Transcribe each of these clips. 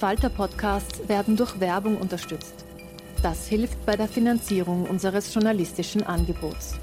Falter-Podcasts werden durch Werbung unterstützt. Das hilft bei der Finanzierung unseres journalistischen Angebots.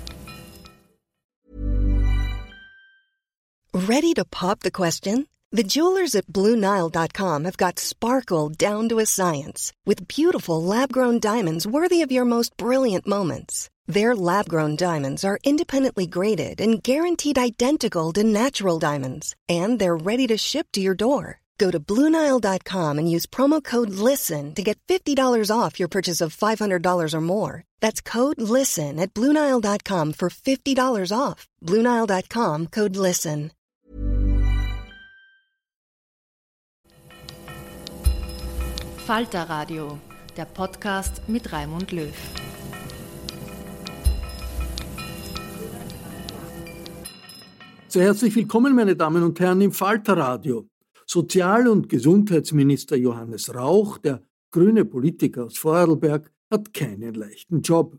Ready to pop the question? The jewelers at BlueNile.com have got sparkle down to a science with beautiful lab-grown diamonds worthy of your most brilliant moments. Their lab-grown diamonds are independently graded and guaranteed identical to natural diamonds, and they're ready to ship to your door. Go to Bluenile.com and use promo code LISTEN to get $50 off your purchase of $500 or more. That's code LISTEN at Bluenile.com for $50 off. Bluenile.com code LISTEN. Falter Radio, der Podcast mit Raimund Löw. Sehr herzlich willkommen, meine Damen und Herren, im Falter Radio. Sozial- und Gesundheitsminister Johannes Rauch, der grüne Politiker aus Vorarlberg, hat keinen leichten Job.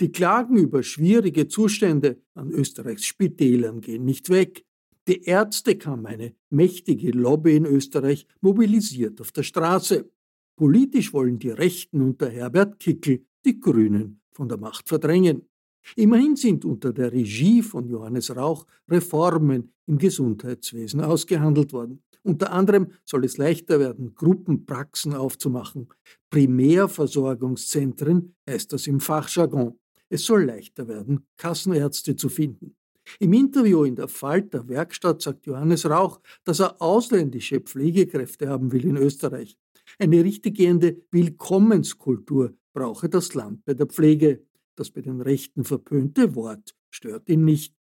Die Klagen über schwierige Zustände an Österreichs Spitälern gehen nicht weg. Die Ärztekammer, eine mächtige Lobby in Österreich, mobilisiert auf der Straße. Politisch wollen die Rechten unter Herbert Kickel die Grünen von der Macht verdrängen. Immerhin sind unter der Regie von Johannes Rauch Reformen im Gesundheitswesen ausgehandelt worden. Unter anderem soll es leichter werden, Gruppenpraxen aufzumachen. Primärversorgungszentren heißt das im Fachjargon. Es soll leichter werden, Kassenärzte zu finden. Im Interview in der Falter Werkstatt sagt Johannes Rauch, dass er ausländische Pflegekräfte haben will in Österreich. Eine richtiggehende Willkommenskultur brauche das Land bei der Pflege. Das bei den Rechten verpönte Wort stört ihn nicht.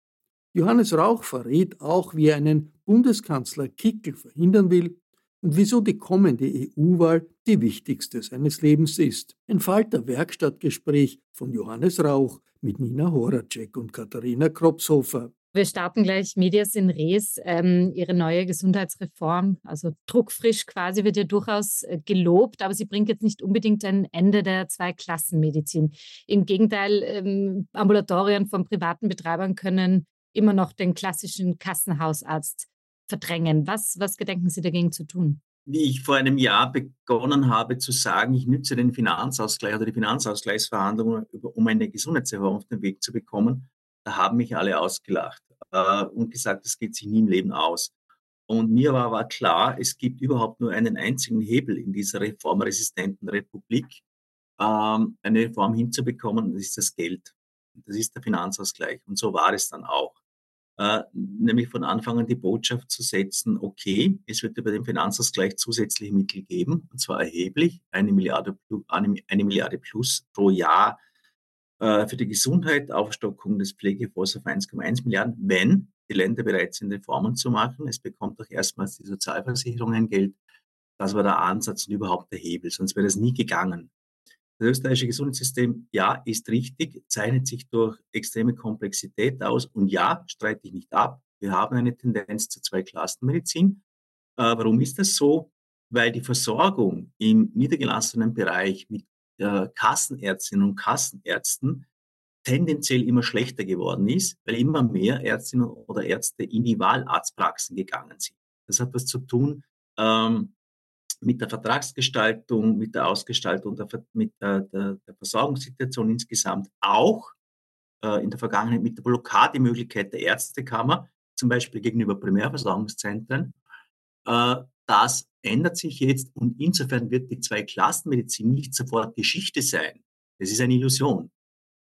Johannes Rauch verrät auch, wie er einen Bundeskanzler Kickel verhindern will und wieso die kommende EU-Wahl die wichtigste seines Lebens ist. Ein Falter Werkstattgespräch von Johannes Rauch mit Nina Horacek und Katharina Kropshofer. Wir starten gleich Medias in Res. Ähm, ihre neue Gesundheitsreform, also druckfrisch quasi, wird ja durchaus äh, gelobt, aber sie bringt jetzt nicht unbedingt ein Ende der Zweiklassenmedizin. Im Gegenteil, ähm, Ambulatorien von privaten Betreibern können immer noch den klassischen Kassenhausarzt verdrängen. Was, was gedenken Sie dagegen zu tun? Wie ich vor einem Jahr begonnen habe zu sagen, ich nütze den Finanzausgleich oder die Finanzausgleichsverhandlungen, um eine Gesundheitsreform auf den Weg zu bekommen, da haben mich alle ausgelacht äh, und gesagt, das geht sich nie im Leben aus. Und mir war aber klar, es gibt überhaupt nur einen einzigen Hebel in dieser reformresistenten Republik, ähm, eine Reform hinzubekommen, das ist das Geld. Das ist der Finanzausgleich. Und so war es dann auch äh, nämlich von Anfang an die Botschaft zu setzen, okay, es wird über den Finanzausgleich zusätzliche Mittel geben, und zwar erheblich, eine Milliarde, eine, Milliarde plus pro Jahr äh, für die Gesundheit, Aufstockung des Pflegefonds auf 1,1 Milliarden, wenn die Länder bereit sind, Reformen zu machen. Es bekommt auch erstmals die Sozialversicherung ein Geld. Das war der Ansatz und überhaupt der Hebel, sonst wäre das nie gegangen. Das österreichische Gesundheitssystem, ja, ist richtig, zeichnet sich durch extreme Komplexität aus. Und ja, streite ich nicht ab, wir haben eine Tendenz zur Zweiklassenmedizin. Äh, warum ist das so? Weil die Versorgung im niedergelassenen Bereich mit äh, Kassenärztinnen und Kassenärzten tendenziell immer schlechter geworden ist, weil immer mehr Ärztinnen oder Ärzte in die Wahlarztpraxen gegangen sind. Das hat was zu tun ähm, mit der Vertragsgestaltung, mit der Ausgestaltung, der, mit der, der, der Versorgungssituation insgesamt auch äh, in der Vergangenheit mit der Blockademöglichkeit der Ärztekammer, zum Beispiel gegenüber Primärversorgungszentren. Äh, das ändert sich jetzt und insofern wird die Zweiklassenmedizin nicht sofort Geschichte sein. Das ist eine Illusion.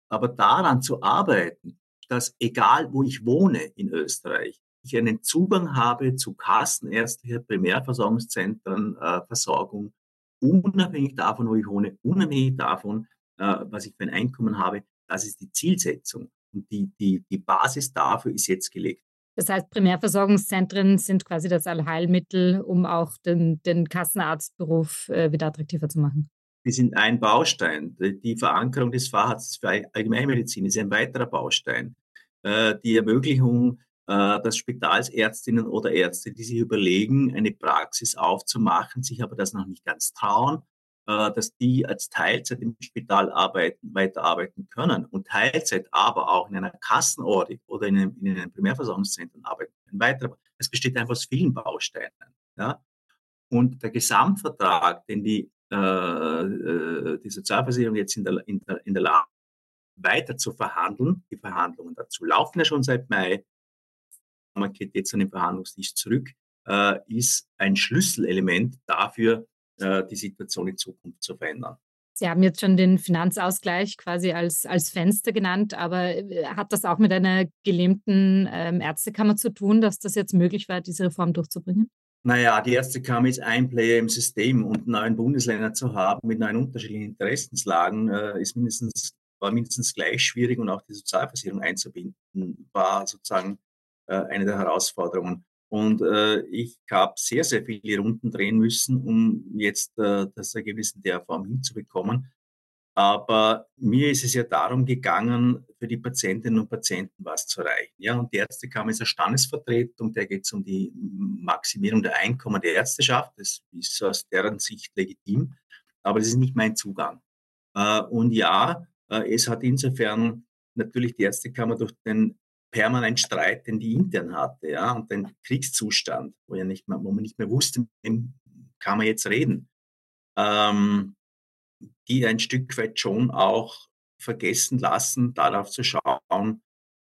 Aber daran zu arbeiten, dass egal wo ich wohne in Österreich, ich einen Zugang habe zu kassenärztlicher Primärversorgungszentren, äh, Versorgung, unabhängig davon, wo ich wohne, unabhängig davon, äh, was ich für ein Einkommen habe, das ist die Zielsetzung. Und die, die, die Basis dafür ist jetzt gelegt. Das heißt, Primärversorgungszentren sind quasi das Allheilmittel, um auch den, den Kassenarztberuf äh, wieder attraktiver zu machen. Die sind ein Baustein. Die Verankerung des Facharztes für Allgemeinmedizin ist ein weiterer Baustein. Äh, die Ermöglichung, dass Spitalsärztinnen oder Ärzte, die sich überlegen, eine Praxis aufzumachen, sich aber das noch nicht ganz trauen, äh, dass die als Teilzeit im Spital arbeiten, weiterarbeiten können und Teilzeit aber auch in einer Kassenordik oder in einem, in einem Primärversorgungszentrum arbeiten können. Weiter, es besteht einfach aus vielen Bausteinen. Ja? Und der Gesamtvertrag, den die, äh, äh die Sozialversicherung jetzt in der, in der, in der Lage weiter zu verhandeln, die Verhandlungen dazu laufen ja schon seit Mai, man geht jetzt an den Verhandlungstisch zurück, äh, ist ein Schlüsselelement dafür, äh, die Situation in Zukunft zu verändern. Sie haben jetzt schon den Finanzausgleich quasi als, als Fenster genannt, aber äh, hat das auch mit einer gelähmten ähm, Ärztekammer zu tun, dass das jetzt möglich war, diese Reform durchzubringen? Naja, die Ärztekammer ist ein Player im System und neun Bundesländer zu haben mit neun unterschiedlichen Interessenslagen äh, ist mindestens, war mindestens gleich schwierig und auch die Sozialversicherung einzubinden, war sozusagen eine der Herausforderungen. Und äh, ich habe sehr, sehr viele Runden drehen müssen, um jetzt äh, das Ergebnis in der Form hinzubekommen. Aber mir ist es ja darum gegangen, für die Patientinnen und Patienten was zu erreichen. Ja, und die Ärztekammer ist eine Standesvertretung, da geht es um die Maximierung der Einkommen der Ärzteschaft. Das ist aus deren Sicht legitim, aber das ist nicht mein Zugang. Äh, und ja, äh, es hat insofern natürlich die Ärztekammer durch den permanent Streit, den die intern hatte, ja, und den Kriegszustand, wo, ja nicht mehr, wo man nicht mehr wusste, mit kann man jetzt reden, ähm, die ein Stück weit schon auch vergessen lassen, darauf zu schauen,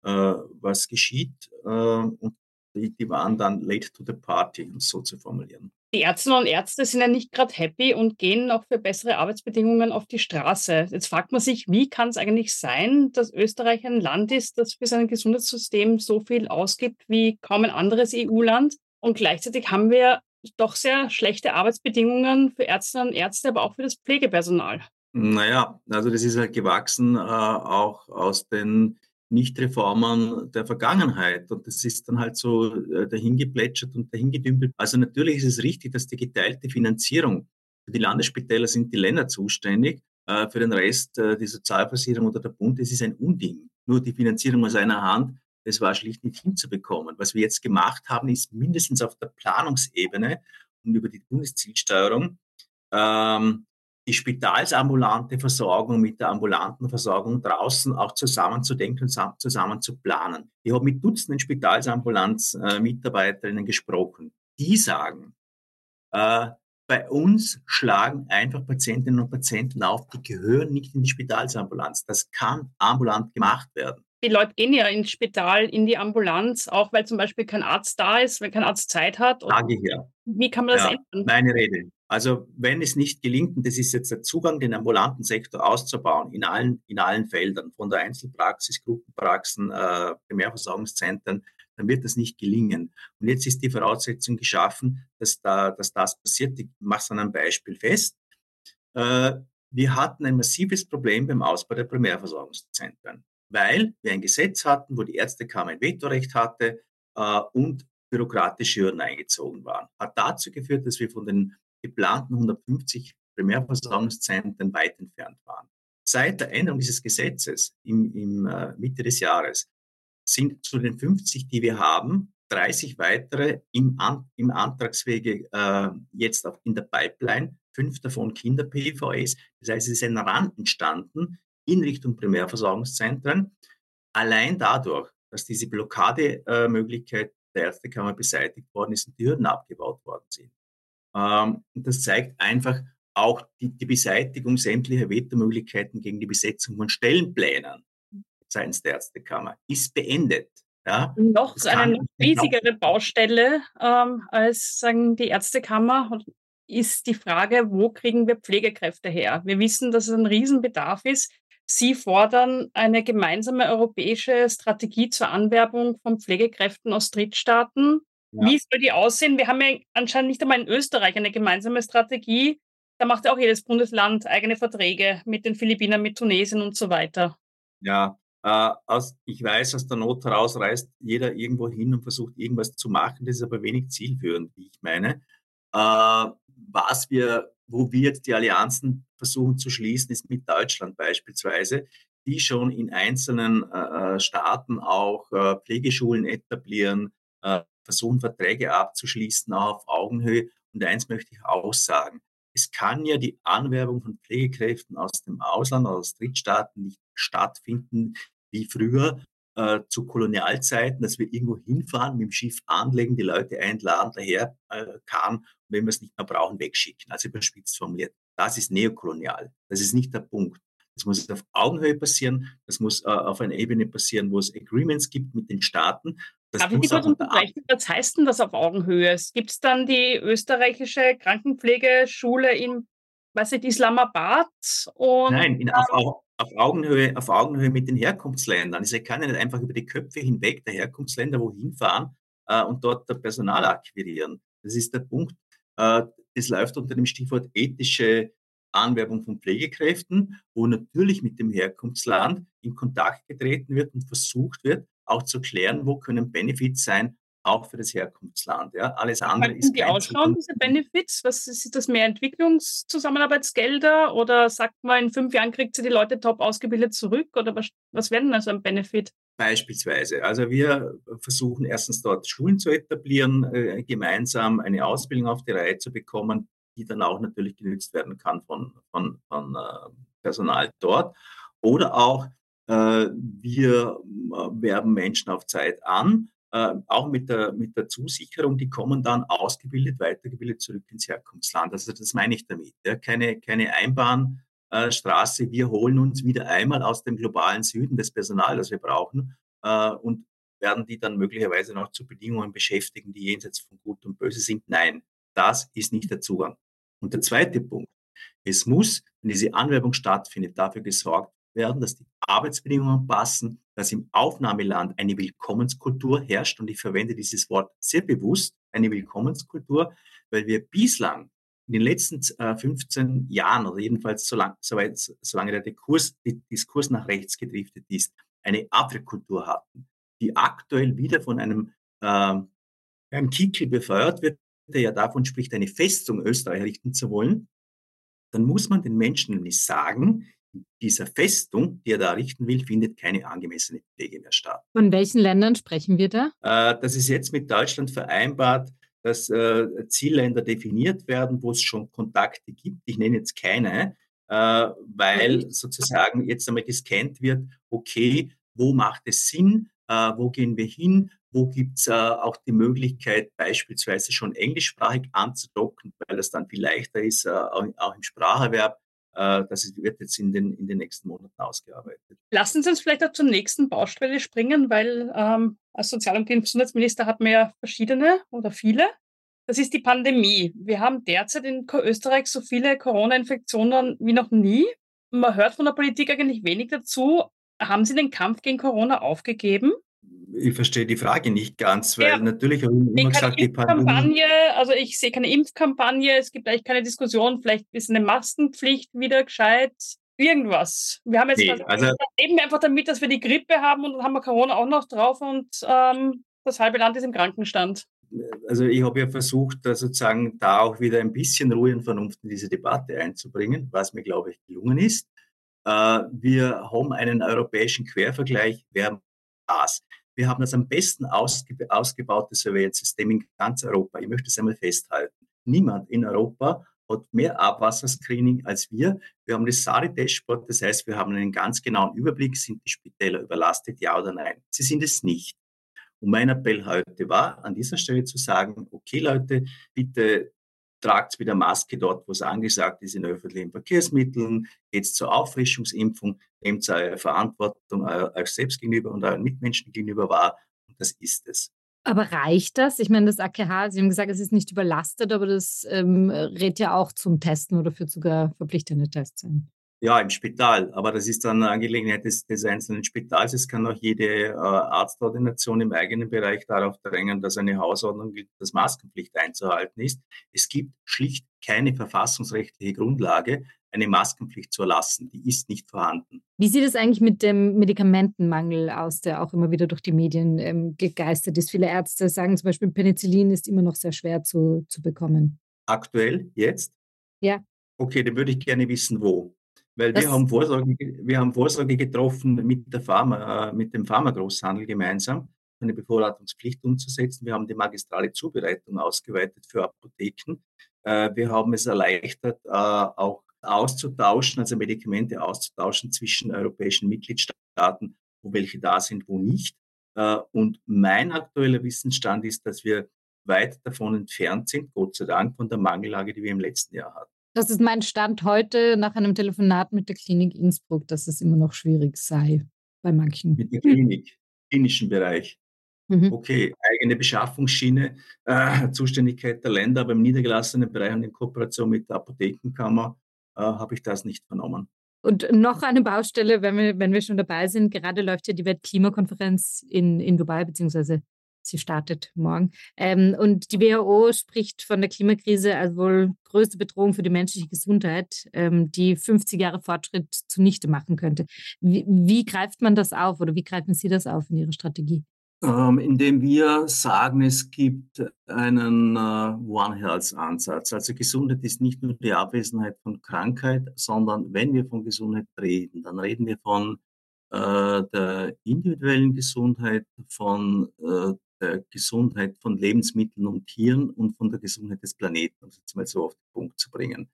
äh, was geschieht. Äh, und die, die waren dann late to the party, um es so zu formulieren. Die Ärztinnen und Ärzte sind ja nicht gerade happy und gehen auch für bessere Arbeitsbedingungen auf die Straße. Jetzt fragt man sich, wie kann es eigentlich sein, dass Österreich ein Land ist, das für sein Gesundheitssystem so viel ausgibt wie kaum ein anderes EU-Land. Und gleichzeitig haben wir doch sehr schlechte Arbeitsbedingungen für Ärztinnen und Ärzte, aber auch für das Pflegepersonal. Naja, also das ist halt gewachsen äh, auch aus den nicht-Reformern der Vergangenheit. Und das ist dann halt so äh, dahingeplätschert und dahingedümpelt. Also natürlich ist es richtig, dass die geteilte Finanzierung für die Landesspitäler sind die Länder zuständig, äh, für den Rest äh, die Sozialversicherung oder der Bund, das ist ein Unding. Nur die Finanzierung aus einer Hand, das war schlicht nicht hinzubekommen. Was wir jetzt gemacht haben, ist mindestens auf der Planungsebene und über die Bundeszielsteuerung ähm, die spitalsambulante Versorgung mit der ambulanten Versorgung draußen auch zusammenzudenken und zusammen zu planen. Ich habe mit Dutzenden Spitalsambulanz-Mitarbeiterinnen gesprochen. Die sagen, äh, bei uns schlagen einfach Patientinnen und Patienten auf, die gehören nicht in die Spitalsambulanz. Das kann ambulant gemacht werden. Die Leute gehen ja ins Spital, in die Ambulanz, auch weil zum Beispiel kein Arzt da ist, wenn kein Arzt Zeit hat. Sage ich ja. Wie kann man das ja, ändern? Meine Rede. Also wenn es nicht gelingt, und das ist jetzt der Zugang, den ambulanten Sektor auszubauen, in allen, in allen Feldern, von der Einzelpraxis, Gruppenpraxen, äh, Primärversorgungszentren, dann wird das nicht gelingen. Und jetzt ist die Voraussetzung geschaffen, dass, da, dass das passiert. Ich mache es an einem Beispiel fest. Äh, wir hatten ein massives Problem beim Ausbau der Primärversorgungszentren, weil wir ein Gesetz hatten, wo die Ärztekammer ein Vetorecht hatte äh, und bürokratische Hürden eingezogen waren. Hat dazu geführt, dass wir von den geplanten 150 Primärversorgungszentren weit entfernt waren. Seit der Änderung dieses Gesetzes im, im äh, Mitte des Jahres sind zu den 50, die wir haben, 30 weitere im, An im Antragswege äh, jetzt auch in der Pipeline, fünf davon Kinder-PVS. Das heißt, es ist ein Rand entstanden in Richtung Primärversorgungszentren. Allein dadurch, dass diese Blockademöglichkeit äh, der Ärztekammer beseitigt worden ist und die Hürden abgebaut worden sind. Ähm, und das zeigt einfach auch die, die Beseitigung sämtlicher Vetomöglichkeiten gegen die Besetzung von Stellenplänen. seitens der Ärztekammer ist beendet. Ja, noch eine noch riesigere Baustelle ähm, als sagen die Ärztekammer ist die Frage, wo kriegen wir Pflegekräfte her? Wir wissen, dass es ein Riesenbedarf ist. Sie fordern eine gemeinsame europäische Strategie zur Anwerbung von Pflegekräften aus Drittstaaten. Ja. Wie soll die aussehen? Wir haben ja anscheinend nicht einmal in Österreich eine gemeinsame Strategie. Da macht ja auch jedes Bundesland eigene Verträge mit den Philippinen, mit Tunesien und so weiter. Ja, äh, aus, ich weiß, aus der Not heraus reist jeder irgendwo hin und versucht irgendwas zu machen. Das ist aber wenig zielführend, wie ich meine. Äh, was wir, wo wir jetzt die Allianzen versuchen zu schließen, ist mit Deutschland beispielsweise, die schon in einzelnen äh, äh Staaten auch äh, Pflegeschulen etablieren, äh, versuchen Verträge abzuschließen, auch auf Augenhöhe. Und eins möchte ich auch sagen. Es kann ja die Anwerbung von Pflegekräften aus dem Ausland, aus Drittstaaten nicht stattfinden wie früher, äh, zu Kolonialzeiten, dass wir irgendwo hinfahren, mit dem Schiff anlegen, die Leute einladen, daher äh, kann und wenn wir es nicht mehr brauchen, wegschicken. Also überspitzt formuliert. Das ist neokolonial. Das ist nicht der Punkt. Das muss auf Augenhöhe passieren. Das muss äh, auf einer Ebene passieren, wo es Agreements gibt mit den Staaten. Darf ich die kurz unterbrechen? Was heißt denn das auf Augenhöhe? Gibt es dann die österreichische Krankenpflegeschule in, weiß ich, Islamabad? Und, Nein, in, auf, auf Augenhöhe, auf Augenhöhe mit den Herkunftsländern. Also ich kann ja nicht einfach über die Köpfe hinweg der Herkunftsländer wohin fahren äh, und dort Personal akquirieren. Das ist der Punkt. Äh, das läuft unter dem Stichwort ethische Anwerbung von Pflegekräften, wo natürlich mit dem Herkunftsland in Kontakt getreten wird und versucht wird, auch zu klären, wo können Benefits sein, auch für das Herkunftsland. Ja. Alles andere Kann ist. Wie ausschauen, diese Benefits? Was ist das mehr Entwicklungszusammenarbeitsgelder oder sagt man, in fünf Jahren kriegt sie die Leute top ausgebildet zurück oder was, was wäre denn also ein Benefit? Beispielsweise. Also wir versuchen erstens dort Schulen zu etablieren, äh, gemeinsam eine Ausbildung auf die Reihe zu bekommen, die dann auch natürlich genützt werden kann von, von, von äh, Personal dort. Oder auch wir äh, werben Menschen auf Zeit an äh, auch mit der, mit der Zusicherung, die kommen dann ausgebildet, weitergebildet zurück ins Herkunftsland. Also das meine ich damit. Ja. Keine, keine Einbahnstraße. Wir holen uns wieder einmal aus dem globalen Süden das Personal, das wir brauchen, äh, und werden die dann möglicherweise noch zu Bedingungen beschäftigen, die jenseits von Gut und Böse sind. Nein, das ist nicht der Zugang. Und der zweite Punkt. Es muss, wenn diese Anwerbung stattfindet, dafür gesorgt werden, dass die Arbeitsbedingungen passen, dass im Aufnahmeland eine Willkommenskultur herrscht. Und ich verwende dieses Wort sehr bewusst, eine Willkommenskultur, weil wir bislang in den letzten äh, 15 Jahren oder jedenfalls solange, soweit, solange der Diskurs, der Diskurs nach rechts gedriftet ist, eine Afrikultur hatten, die aktuell wieder von einem, äh, einem Kickel befeuert wird, der ja davon spricht, eine Festung Österreich errichten zu wollen, dann muss man den Menschen nämlich sagen, dieser Festung, die er da errichten will, findet keine angemessene Pflege mehr statt. Von welchen Ländern sprechen wir da? Äh, das ist jetzt mit Deutschland vereinbart, dass äh, Zielländer definiert werden, wo es schon Kontakte gibt. Ich nenne jetzt keine, äh, weil sozusagen jetzt einmal gescannt wird, okay, wo macht es Sinn, wo gehen wir hin, wo gibt es auch die Möglichkeit, beispielsweise schon englischsprachig anzudocken, weil das dann viel leichter ist, auch im Spracherwerb das wird jetzt in den, in den nächsten Monaten ausgearbeitet. Lassen Sie uns vielleicht auch zur nächsten Baustelle springen, weil ähm, als Sozial- und Gesundheitsminister hat man ja verschiedene oder viele. Das ist die Pandemie. Wir haben derzeit in Österreich so viele Corona-Infektionen wie noch nie. Man hört von der Politik eigentlich wenig dazu. Haben Sie den Kampf gegen Corona aufgegeben? Ich verstehe die Frage nicht ganz, weil ja, natürlich habe ich immer gesagt, die Pandemie. Also ich sehe keine Impfkampagne, es gibt eigentlich keine Diskussion, vielleicht ist eine Maskenpflicht wieder gescheit, irgendwas. Wir haben jetzt nee, also, leben einfach damit, dass wir die Grippe haben und dann haben wir Corona auch noch drauf und ähm, das halbe Land ist im Krankenstand. Also ich habe ja versucht, da sozusagen da auch wieder ein bisschen Ruhe und Vernunft in diese Debatte einzubringen, was mir, glaube ich, gelungen ist. Äh, wir haben einen europäischen Quervergleich, wer das. Wir haben das am besten ausge ausgebaute Surveillance-System in ganz Europa. Ich möchte es einmal festhalten. Niemand in Europa hat mehr Abwasserscreening als wir. Wir haben das SARI-Dashboard, das heißt, wir haben einen ganz genauen Überblick, sind die Spitäler überlastet, ja oder nein. Sie sind es nicht. Und mein Appell heute war, an dieser Stelle zu sagen, okay Leute, bitte tragt wieder Maske dort, wo es angesagt ist, in öffentlichen Verkehrsmitteln, geht zur Auffrischungsimpfung, nehmt eure Verantwortung euch selbst gegenüber und euren Mitmenschen gegenüber wahr. Und das ist es. Aber reicht das? Ich meine, das AKH, Sie haben gesagt, es ist nicht überlastet, aber das ähm, rät ja auch zum Testen oder führt sogar verpflichtende Tests ein. Ja, im Spital, aber das ist dann eine Angelegenheit des, des einzelnen Spitals. Es kann auch jede äh, Arztordination im eigenen Bereich darauf drängen, dass eine Hausordnung gilt, dass Maskenpflicht einzuhalten ist. Es gibt schlicht keine verfassungsrechtliche Grundlage, eine Maskenpflicht zu erlassen. Die ist nicht vorhanden. Wie sieht es eigentlich mit dem Medikamentenmangel aus, der auch immer wieder durch die Medien ähm, gegeistert ist? Viele Ärzte sagen zum Beispiel, Penicillin ist immer noch sehr schwer zu, zu bekommen. Aktuell, jetzt? Ja. Okay, dann würde ich gerne wissen, wo. Weil wir haben, Vorsorge, wir haben Vorsorge getroffen mit, der Pharma, äh, mit dem Pharmagroßhandel gemeinsam, eine Bevorratungspflicht umzusetzen. Wir haben die magistrale Zubereitung ausgeweitet für Apotheken. Äh, wir haben es erleichtert, äh, auch auszutauschen, also Medikamente auszutauschen zwischen europäischen Mitgliedstaaten, wo welche da sind, wo nicht. Und mein aktueller Wissensstand ist, dass wir weit davon entfernt sind, Gott sei Dank, von der Mangellage, die wir im letzten Jahr hatten. Das ist mein Stand heute nach einem Telefonat mit der Klinik Innsbruck, dass es immer noch schwierig sei bei manchen. Mit der Klinik, klinischen Bereich. Mhm. Okay, eigene Beschaffungsschiene, äh, Zuständigkeit der Länder, aber im niedergelassenen Bereich und in Kooperation mit der Apothekenkammer äh, habe ich das nicht vernommen. Und noch eine Baustelle, wenn wir, wenn wir schon dabei sind. Gerade läuft ja die Weltklimakonferenz in, in Dubai, beziehungsweise Sie startet morgen. Ähm, und die WHO spricht von der Klimakrise als wohl größte Bedrohung für die menschliche Gesundheit, ähm, die 50 Jahre Fortschritt zunichte machen könnte. Wie, wie, greift man das auf oder wie greifen Sie das auf in Ihrer Strategie? Ähm, indem wir sagen, es gibt einen uh, One Health-Ansatz. Also Gesundheit ist nicht nur die Abwesenheit von Krankheit, sondern wenn wir von Gesundheit reden, dann reden wir von äh, der individuellen Gesundheit, von äh, der Gesundheit von Lebensmitteln und Tieren und von der Gesundheit des Planeten, um es jetzt mal so auf den Punkt zu bringen.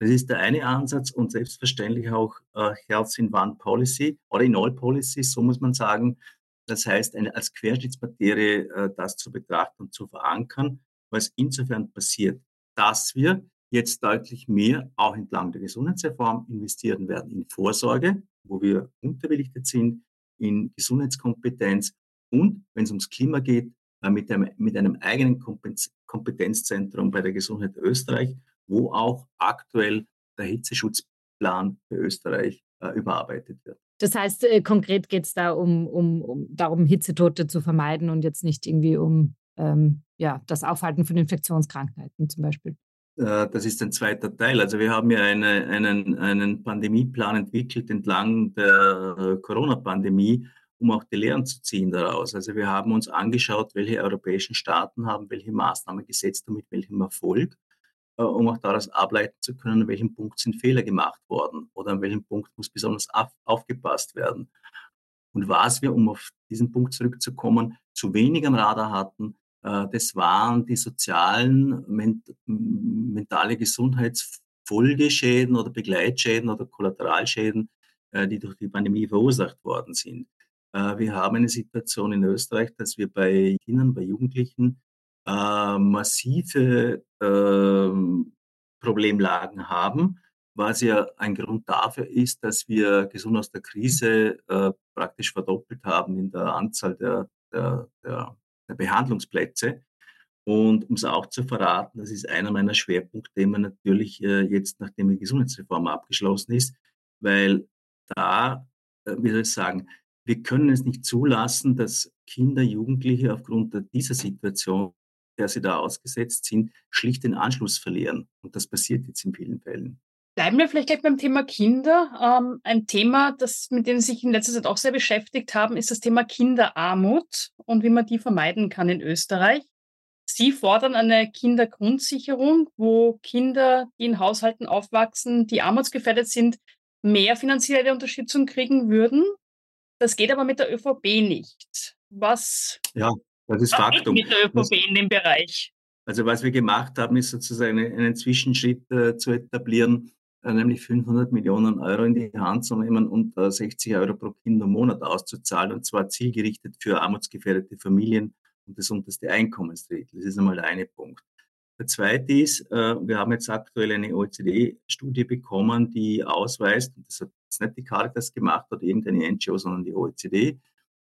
Das ist der eine Ansatz und selbstverständlich auch äh, Health in One Policy oder in All Policies, so muss man sagen. Das heißt, eine, als Querschnittsmaterie äh, das zu betrachten und zu verankern, was insofern passiert, dass wir jetzt deutlich mehr auch entlang der Gesundheitsreform investieren werden in Vorsorge, wo wir unterbelichtet sind, in Gesundheitskompetenz und wenn es ums Klima geht, äh, mit einem, mit einem eigenen Kompetenzzentrum bei der Gesundheit Österreich, wo auch aktuell der Hitzeschutzplan für Österreich äh, überarbeitet wird. Das heißt, äh, konkret geht es da um, um, um darum, Hitzetote zu vermeiden und jetzt nicht irgendwie um ähm, ja, das Aufhalten von Infektionskrankheiten zum Beispiel. Äh, das ist ein zweiter Teil. Also wir haben ja eine, einen, einen Pandemieplan entwickelt entlang der Corona-Pandemie, um auch die Lehren zu ziehen daraus. Also wir haben uns angeschaut, welche europäischen Staaten haben welche Maßnahmen gesetzt und mit welchem Erfolg, äh, um auch daraus ableiten zu können, an welchem Punkt sind Fehler gemacht worden oder an welchem Punkt muss besonders auf, aufgepasst werden. Und was wir, um auf diesen Punkt zurückzukommen, zu wenig am Radar hatten, äh, das waren die sozialen, ment mentale Gesundheitsfolgeschäden oder Begleitschäden oder Kollateralschäden, äh, die durch die Pandemie verursacht worden sind. Äh, wir haben eine Situation in Österreich, dass wir bei Kindern, bei Jugendlichen äh, massive äh, Problemlagen haben, was ja ein Grund dafür ist, dass wir gesund aus der Krise äh, praktisch verdoppelt haben in der Anzahl der, der, der, der Behandlungsplätze. Und um es auch zu verraten, das ist einer meiner Schwerpunktthemen natürlich jetzt, nachdem die Gesundheitsreform abgeschlossen ist, weil da, wie soll ich sagen, wir können es nicht zulassen, dass Kinder, Jugendliche aufgrund dieser Situation, der sie da ausgesetzt sind, schlicht den Anschluss verlieren. Und das passiert jetzt in vielen Fällen. Bleiben wir vielleicht gleich beim Thema Kinder. Ähm, ein Thema, das, mit dem Sie sich in letzter Zeit auch sehr beschäftigt haben, ist das Thema Kinderarmut und wie man die vermeiden kann in Österreich. Sie fordern eine Kindergrundsicherung, wo Kinder, die in Haushalten aufwachsen, die armutsgefährdet sind, mehr finanzielle Unterstützung kriegen würden. Das geht aber mit der ÖVP nicht. Was ja, das ist Faktum. mit der ÖVP das, in dem Bereich? Also was wir gemacht haben, ist sozusagen einen, Zwischenschritt äh, zu etablieren, äh, nämlich 500 Millionen Euro in die Hand zu nehmen und äh, 60 Euro pro Kind im Monat auszuzahlen, und zwar zielgerichtet für armutsgefährdete Familien und das unterste Einkommensdrittel. Das ist einmal der eine Punkt. Der zweite ist, äh, wir haben jetzt aktuell eine OECD-Studie bekommen, die ausweist, und das hat jetzt nicht die Caritas gemacht oder irgendeine NGO, sondern die OECD,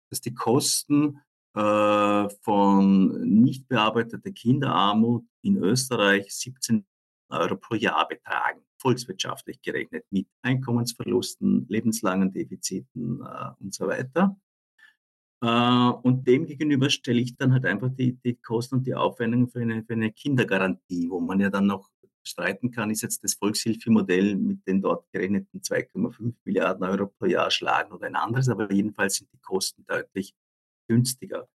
dass die Kosten äh, von nicht bearbeiteter Kinderarmut in Österreich 17 Euro pro Jahr betragen, volkswirtschaftlich gerechnet, mit Einkommensverlusten, lebenslangen Defiziten äh, und so weiter. Äh, und dem gegenüber stelle ich dann halt einfach die, die Kosten und die Aufwendungen für eine, für eine Kindergarantie, wo man ja dann noch streiten kann, ist jetzt das Volkshilfemodell mit den dort gerechneten 2,5 Milliarden Euro pro Jahr schlagen oder ein anderes, aber jedenfalls sind die Kosten deutlich günstiger.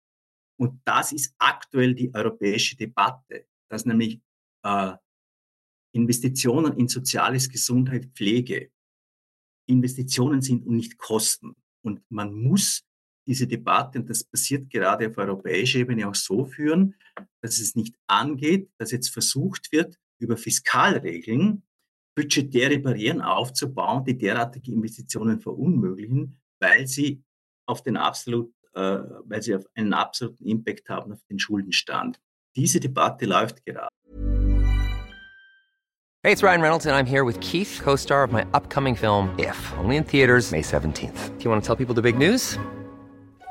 Und das ist aktuell die europäische Debatte, dass nämlich äh, Investitionen in Soziales, Gesundheit, Pflege Investitionen sind und nicht Kosten. Und man muss diese Debatte, und das passiert gerade auf europäischer Ebene auch so führen, dass es nicht angeht, dass jetzt versucht wird, über Fiskalregeln budgetäre Barrieren aufzubauen, die derartige Investitionen verunmöglichen, weil sie auf den absolut, äh, weil sie auf einen absoluten Impact haben auf den Schuldenstand. Diese Debatte läuft gerade. Hey, it's Ryan Reynolds and I'm here with Keith, co-star of my upcoming film If, only in theaters May 17th. Do you want to tell people the big news?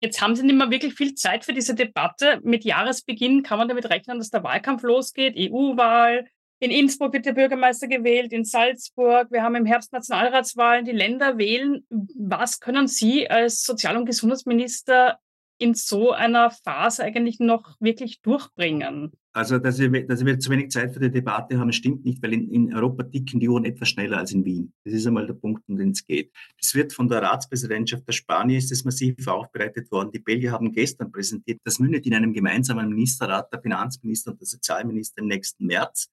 Jetzt haben Sie nicht mehr wirklich viel Zeit für diese Debatte. Mit Jahresbeginn kann man damit rechnen, dass der Wahlkampf losgeht. EU-Wahl. In Innsbruck wird der Bürgermeister gewählt, in Salzburg. Wir haben im Herbst Nationalratswahlen. Die Länder wählen. Was können Sie als Sozial- und Gesundheitsminister in so einer Phase eigentlich noch wirklich durchbringen? Also, dass wir, dass wir zu wenig Zeit für die Debatte haben, stimmt nicht, weil in, in Europa ticken die Uhren etwas schneller als in Wien. Das ist einmal der Punkt, um den es geht. Das wird von der Ratspräsidentschaft der Spanier ist das massiv aufbereitet worden. Die Belgier haben gestern präsentiert, das mündet in einem gemeinsamen Ministerrat der Finanzminister und der Sozialminister im nächsten März.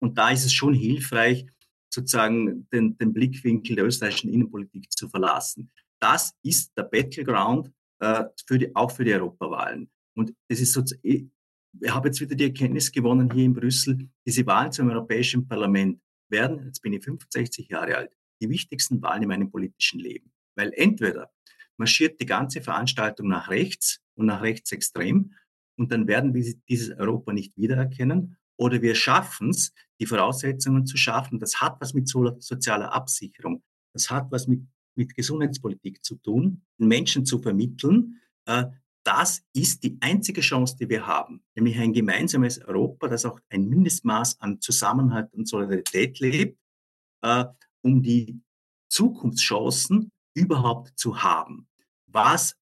Und da ist es schon hilfreich, sozusagen den, den Blickwinkel der österreichischen Innenpolitik zu verlassen. Das ist der Battleground äh, für die, auch für die Europawahlen. Und es ist sozusagen, ich habe jetzt wieder die Erkenntnis gewonnen hier in Brüssel, diese Wahlen zum Europäischen Parlament werden, jetzt bin ich 65 Jahre alt, die wichtigsten Wahlen in meinem politischen Leben. Weil entweder marschiert die ganze Veranstaltung nach rechts und nach rechtsextrem und dann werden wir dieses Europa nicht wiedererkennen oder wir schaffen es, die Voraussetzungen zu schaffen. Das hat was mit sozialer Absicherung, das hat was mit, mit Gesundheitspolitik zu tun, Menschen zu vermitteln, äh, das ist die einzige Chance, die wir haben, nämlich ein gemeinsames Europa, das auch ein Mindestmaß an Zusammenhalt und Solidarität lebt, äh, um die Zukunftschancen überhaupt zu haben. Was,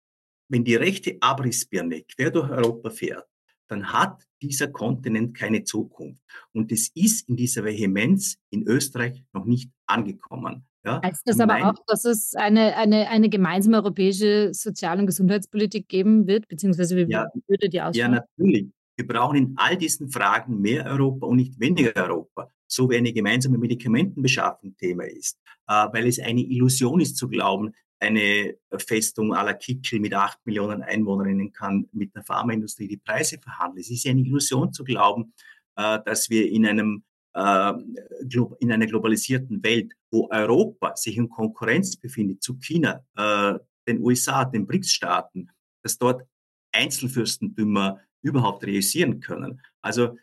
wenn die rechte Abrissbirne quer durch Europa fährt, dann hat dieser Kontinent keine Zukunft. Und es ist in dieser Vehemenz in Österreich noch nicht angekommen. Ja? Heißt das aber auch, dass es eine, eine, eine gemeinsame europäische Sozial- und Gesundheitspolitik geben wird, beziehungsweise wie ja, würde die aussehen? Ja, natürlich. Wir brauchen in all diesen Fragen mehr Europa und nicht weniger Europa, so wie eine gemeinsame Medikamentenbeschaffung Thema ist, äh, weil es eine Illusion ist zu glauben, eine Festung à la Kickel mit acht Millionen Einwohnerinnen kann mit der Pharmaindustrie die Preise verhandeln. Es ist ja eine Illusion zu glauben, äh, dass wir in einem äh, in einer globalisierten Welt, wo Europa sich in Konkurrenz befindet zu China, äh, den USA, den BRICS-Staaten, dass dort Einzelfürstentümer überhaupt realisieren können. Also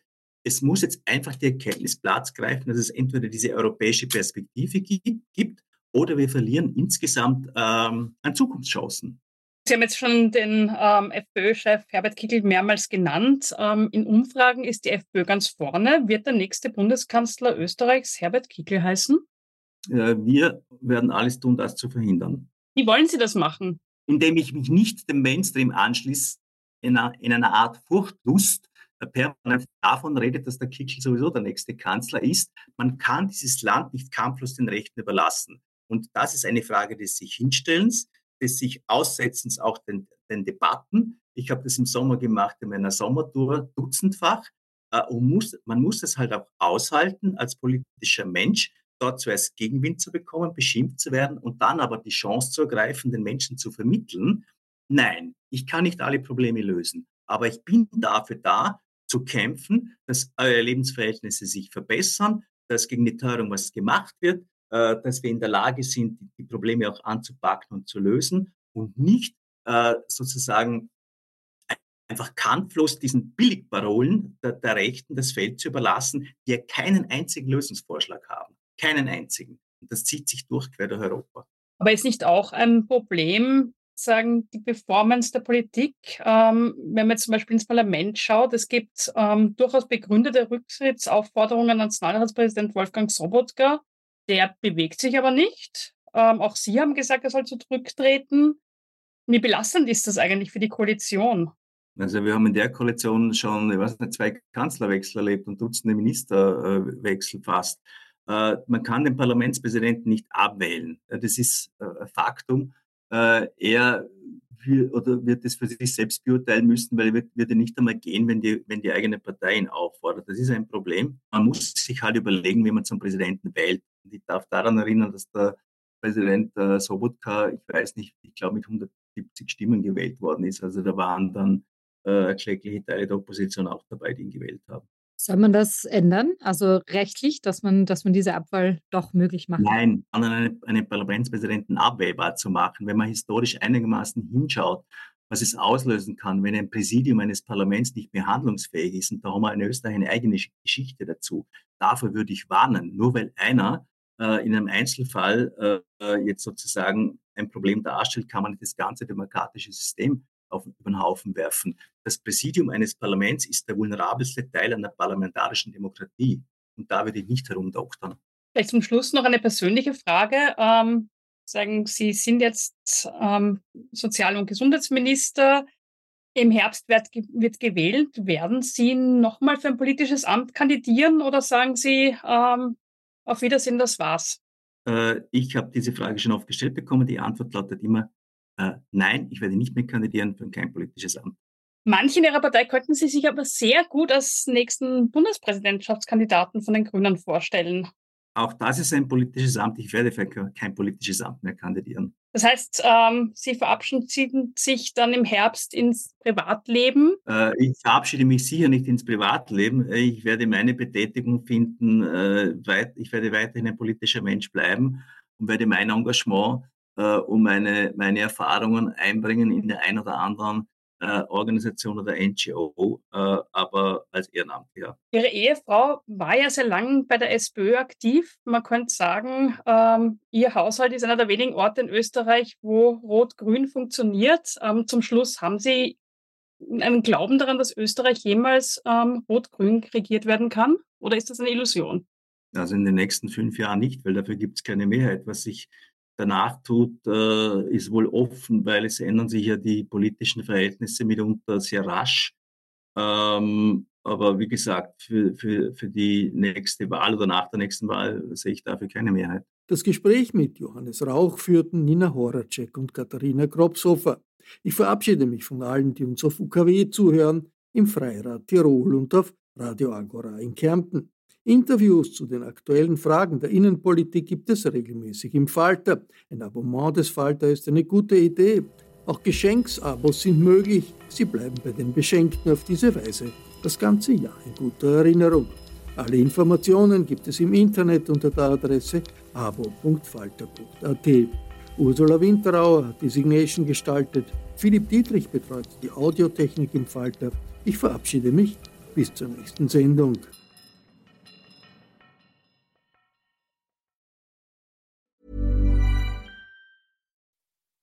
es muss jetzt einfach die Erkenntnis Platz greifen, dass es entweder diese europäische Perspektive gibt oder wir verlieren insgesamt ähm, an Zukunftschancen. Sie haben jetzt schon den ähm, FPÖ-Chef Herbert Kickl mehrmals genannt. Ähm, in Umfragen ist die FPÖ ganz vorne. Wird der nächste Bundeskanzler Österreichs Herbert Kickl heißen? Äh, wir werden alles tun, das zu verhindern. Wie wollen Sie das machen? Indem ich mich nicht dem Mainstream anschließe, in einer, in einer Art Furchtlust, permanent davon redet, dass der Kickl sowieso der nächste Kanzler ist. Man kann dieses Land nicht kampflos den Rechten überlassen. Und das ist eine Frage des sich Hinstellens des sich Aussetzens auch den, den Debatten. Ich habe das im Sommer gemacht in meiner Sommertour dutzendfach. Äh, und muss, man muss es halt auch aushalten als politischer Mensch, dort zuerst Gegenwind zu bekommen, beschimpft zu werden und dann aber die Chance zu ergreifen, den Menschen zu vermitteln, nein, ich kann nicht alle Probleme lösen, aber ich bin dafür da, zu kämpfen, dass eure Lebensverhältnisse sich verbessern, dass gegen die Teuerung was gemacht wird, äh, dass wir in der Lage sind, die Probleme auch anzupacken und zu lösen und nicht äh, sozusagen einfach kampflos diesen Billigparolen der, der Rechten das Feld zu überlassen, die ja keinen einzigen Lösungsvorschlag haben. Keinen einzigen. Das zieht sich durch quer durch Europa. Aber ist nicht auch ein Problem, sagen, die Performance der Politik, ähm, wenn man zum Beispiel ins Parlament schaut, es gibt ähm, durchaus begründete Rücktrittsaufforderungen an Nationalratspräsident Wolfgang Sobotka, der bewegt sich aber nicht. Ähm, auch Sie haben gesagt, er soll zurücktreten. Wie belastend ist das eigentlich für die Koalition? Also wir haben in der Koalition schon, ich weiß nicht, zwei Kanzlerwechsel erlebt und Dutzende Ministerwechsel fast. Äh, man kann den Parlamentspräsidenten nicht abwählen. Das ist äh, Faktum. Äh, er oder wird es für sich selbst beurteilen müssen, weil er wird, wird nicht einmal gehen, wenn die, wenn die eigene Partei ihn auffordert. Das ist ein Problem. Man muss sich halt überlegen, wie man zum Präsidenten wählt. Ich darf daran erinnern, dass der Präsident Sobotka, ich weiß nicht, ich glaube mit 170 Stimmen gewählt worden ist. Also da waren dann äh, klägliche Teile der Opposition auch dabei, die ihn gewählt haben. Soll man das ändern, also rechtlich, dass man, dass man diese Abwahl doch möglich macht? Nein, einen, einen Parlamentspräsidenten abwählbar zu machen, wenn man historisch einigermaßen hinschaut, was es auslösen kann, wenn ein Präsidium eines Parlaments nicht mehr handlungsfähig ist. Und da haben wir in Österreich eine eigene Geschichte dazu. Dafür würde ich warnen. Nur weil einer äh, in einem Einzelfall äh, jetzt sozusagen ein Problem darstellt, kann man nicht das ganze demokratische System auf, über den Haufen werfen. Das Präsidium eines Parlaments ist der vulnerabelste Teil einer parlamentarischen Demokratie. Und da würde ich nicht herumdoktern. Vielleicht zum Schluss noch eine persönliche Frage. Ähm, sagen Sie sind jetzt ähm, Sozial- und Gesundheitsminister. Im Herbst wird, wird gewählt. Werden Sie nochmal für ein politisches Amt kandidieren oder sagen Sie, ähm, auf Wiedersehen, das war's? Äh, ich habe diese Frage schon oft gestellt bekommen. Die Antwort lautet immer, äh, nein, ich werde nicht mehr kandidieren für kein politisches Amt. Manche in Ihrer Partei könnten Sie sich aber sehr gut als nächsten Bundespräsidentschaftskandidaten von den Grünen vorstellen. Auch das ist ein politisches Amt. Ich werde für kein politisches Amt mehr kandidieren. Das heißt, ähm, Sie verabschieden sich dann im Herbst ins Privatleben? Äh, ich verabschiede mich sicher nicht ins Privatleben. Ich werde meine Betätigung finden. Äh, weit, ich werde weiterhin ein politischer Mensch bleiben und werde mein Engagement äh, und meine, meine Erfahrungen einbringen in der einen oder anderen äh, Organisation oder NGO, äh, aber als Ehrenamtlicher. Ihre Ehefrau war ja sehr lang bei der SPÖ aktiv. Man könnte sagen, ähm, Ihr Haushalt ist einer der wenigen Orte in Österreich, wo Rot-Grün funktioniert. Ähm, zum Schluss haben Sie einen Glauben daran, dass Österreich jemals ähm, Rot-Grün regiert werden kann? Oder ist das eine Illusion? Also in den nächsten fünf Jahren nicht, weil dafür gibt es keine Mehrheit. Was sich danach tut, äh, ist wohl offen, weil es ändern sich ja die politischen Verhältnisse mitunter sehr rasch. Ähm, aber wie gesagt, für, für, für die nächste Wahl oder nach der nächsten Wahl sehe ich dafür keine Mehrheit. Das Gespräch mit Johannes Rauch führten Nina Horacek und Katharina Kropshofer. Ich verabschiede mich von allen, die uns auf UKW zuhören, im Freirad Tirol und auf Radio Agora in Kärnten. Interviews zu den aktuellen Fragen der Innenpolitik gibt es regelmäßig im Falter. Ein Abonnement des Falter ist eine gute Idee. Auch Geschenksabos sind möglich. Sie bleiben bei den Beschenkten auf diese Weise das ganze Jahr in guter Erinnerung. Alle Informationen gibt es im Internet unter der Adresse abo.falter.at. Ursula Winterauer hat die Signation gestaltet. Philipp Dietrich betreut die Audiotechnik im Falter. Ich verabschiede mich. Bis zur nächsten Sendung.